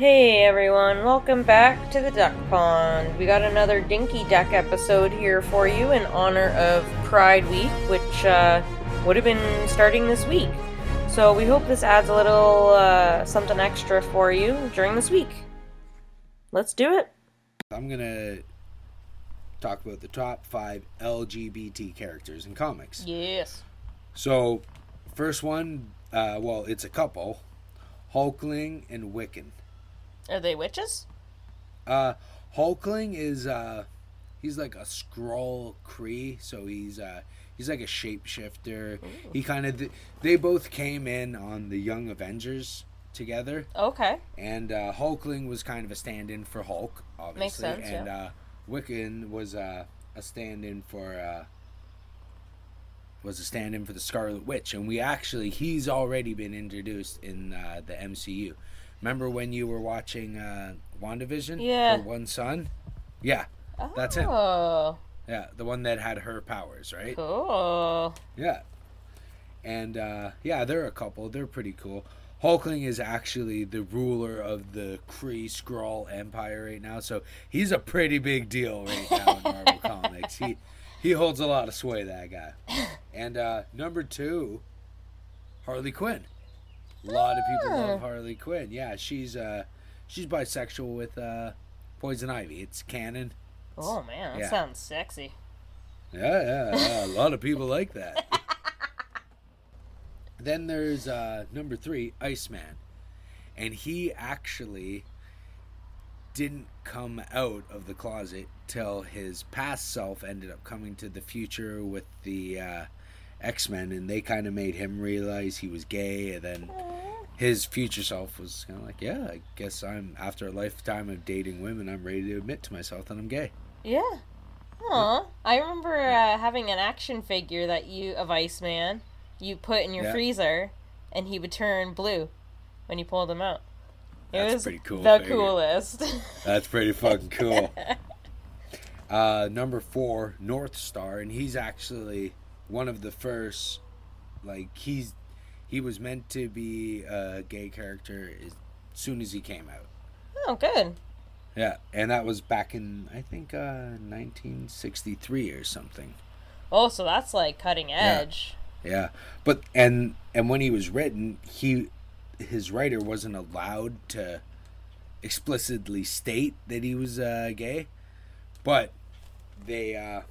Hey everyone, welcome back to the Duck Pond. We got another Dinky Duck episode here for you in honor of Pride Week, which uh, would have been starting this week. So we hope this adds a little uh, something extra for you during this week. Let's do it. I'm gonna talk about the top five LGBT characters in comics. Yes. So, first one, uh, well, it's a couple, Hulkling and Wiccan. Are they witches? Uh, Hulkling is uh, he's like a Skrull Kree, so he's uh, he's like a shapeshifter. He kind of they both came in on the Young Avengers together, Okay. and uh, Hulkling was kind of a stand-in for Hulk, obviously, Makes sense, and yeah. uh, Wiccan was uh, a stand-in for. Uh, was a stand-in for the Scarlet Witch, and we actually he's already been introduced in uh, the MCU. Remember when you were watching uh, WandaVision? Yeah. Her one son. Yeah, Oh. That's him. Oh, yeah, the one that had her powers, right? cool. Yeah. And uh, yeah, they're a couple. They're pretty cool. Hulkling is actually the ruler of the Kree Skrull Empire right now, so he's a pretty big deal right now in Marvel Comics. He he holds a lot of sway, that guy. And uh, number two, Harley Quinn. A lot of people Ah. love Harley Quinn. Yeah, she's uh she's bisexual with uh Poison Ivy. It's canon. Oh man, that Yeah. sounds sexy. Yeah, yeah, yeah. A lot of people like that. then there's uh, number three, Iceman. And he actually didn't come out of the closet till his past self ended up coming to the future with the uh, X Men, and they kind of made him realize he was gay. And then his future self was kind of like, "Yeah, I guess I'm after a lifetime of dating women, I'm ready to admit to myself that I'm gay." Yeah. Aw. I remember uh, having an action figure that you of Iceman you put in your Yeah. freezer, and he would turn blue when you pulled him out. It That's was pretty cool The figure. coolest. That's pretty fucking cool. uh, number four, North Star, and he's actually one of the first. Like he's he was meant to be a gay character as soon as he came out. oh, good. Yeah, and that was back in I think uh, 1963 or something. Oh, so that's like cutting edge. Yeah, yeah. but and and when he was written, he his writer wasn't allowed to explicitly state that he was uh, gay, but they uh,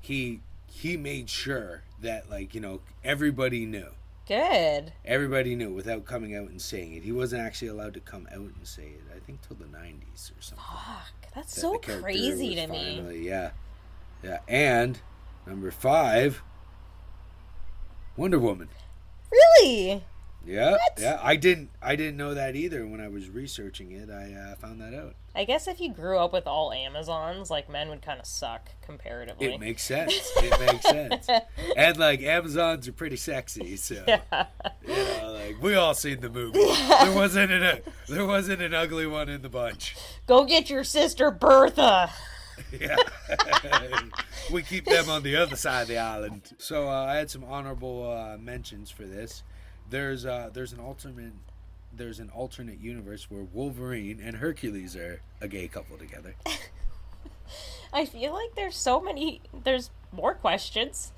he he made sure that like you know everybody knew Good. everybody knew without coming out and saying it. He wasn't actually allowed to come out and say it. I think till the 90s or something. Fuck, that's that so crazy to me. Yeah, yeah, and number five, Wonder Woman. Really? Yeah, yeah. I didn't, I didn't know that either when I was researching it. I uh, found that out. I guess if you grew up with all Amazons, like men would kind of suck comparatively. It makes sense. It makes sense. And like Amazons are pretty sexy, so yeah. you know, like we all seen the movie. There wasn't an, there wasn't an ugly one in the bunch. Go get your sister Bertha. Yeah. we keep them on the other side of the island. So uh, I had some honorable uh, mentions for this. There's uh, there's an alternate there's an alternate universe where Wolverine and Hercules are a gay couple together. I feel like there's so many. There's more questions.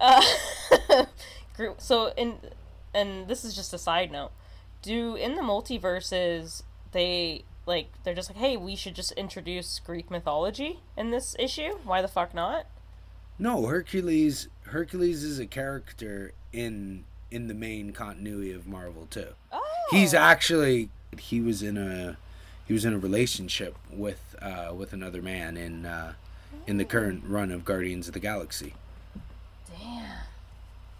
Uh, so in and this is just a side note. Do in the multiverses they like they're just like, hey, we should just introduce Greek mythology in this issue? Why the fuck not? No, Hercules Hercules is a character in in the main continuity of Marvel too. Oh, He's actually he was in a he was in a relationship with uh, with another man in uh, in the current run of Guardians of the Galaxy. damn.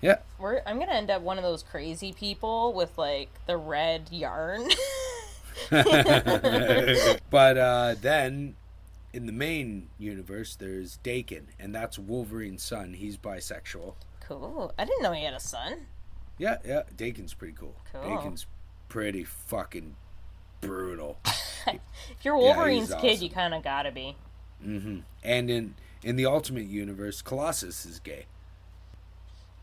Yeah. We're, I'm gonna end up one of those crazy people with like the red yarn. but uh, then in the main universe, there's Daken, and that's Wolverine's son. He's bisexual. cool. I didn't know he had a son. Yeah, yeah. Daken's pretty cool. Cool. Daken's pretty fucking brutal. If you're Yeah, Wolverine's kid, awesome. you kind of gotta be. Mm-hmm. And in in the Ultimate Universe, Colossus is gay.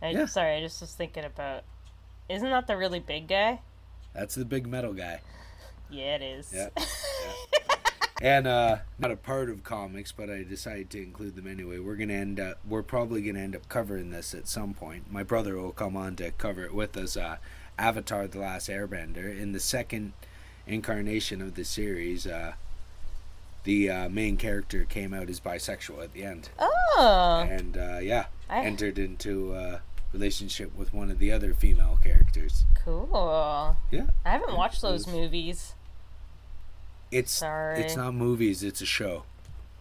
I, Yeah. Sorry, I just was thinking about. Isn't that the really big guy? That's the big metal guy. Yeah, it is. Yeah. and uh not a part of comics but i decided to include them anyway we're gonna end up we're probably gonna end up covering this at some point my brother will come on to cover it with us uh avatar the last airbender in the second incarnation of the series uh the uh, main character came out as bisexual at the end Oh. and uh yeah I- entered into a relationship with one of the other female characters Cool. yeah I haven't watched those movies. It's Sorry. it's not movies it's a show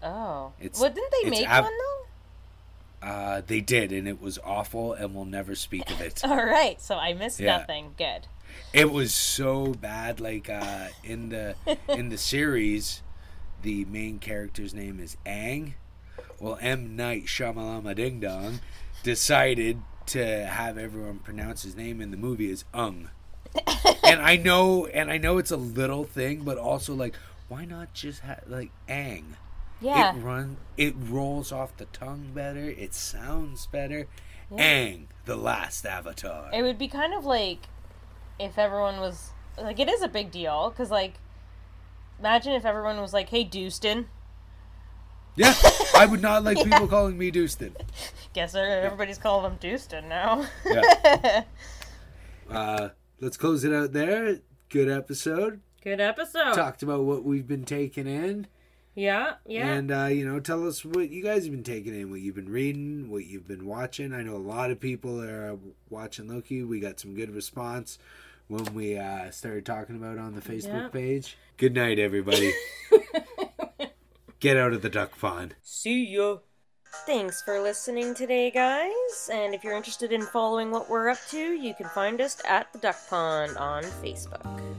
Oh. It's- well, didn't they make ab- one though? Uh, they did, and it was awful, and we'll never speak of it. All right, so I missed Yeah. nothing. Good. it was so bad. Like uh, in the in the series, the main character's name is Aang. Well, M Night Shyamalama Ding Dong decided to have everyone pronounce his name in the movie as Ung. And I know, and I know it's a little thing, but also like, why not just have like Aang? Yeah. It run it rolls off the tongue better. It sounds better. Aang, the last avatar. It would be kind of like if everyone was like, it is a big deal because like, imagine if everyone was like, "Hey, Dustin." yeah, I would not like people calling me Dustin. Guess everybody's calling him Dustin now. Yeah. Uh, let's close it out there. Good episode. Good episode. Talked about what we've been taking in, Yeah, yeah. and uh, you know, tell us what you guys have been taking in, what you've been reading, what you've been watching. I know a lot of people are watching Loki. We got some good response when we uh, started talking about it on the Facebook Yeah. page. Good night, everybody. Get out of the duck pond. See ya. Thanks for listening today, guys. And if you're interested in following what we're up to, you can find us at the Duck Pond on Facebook.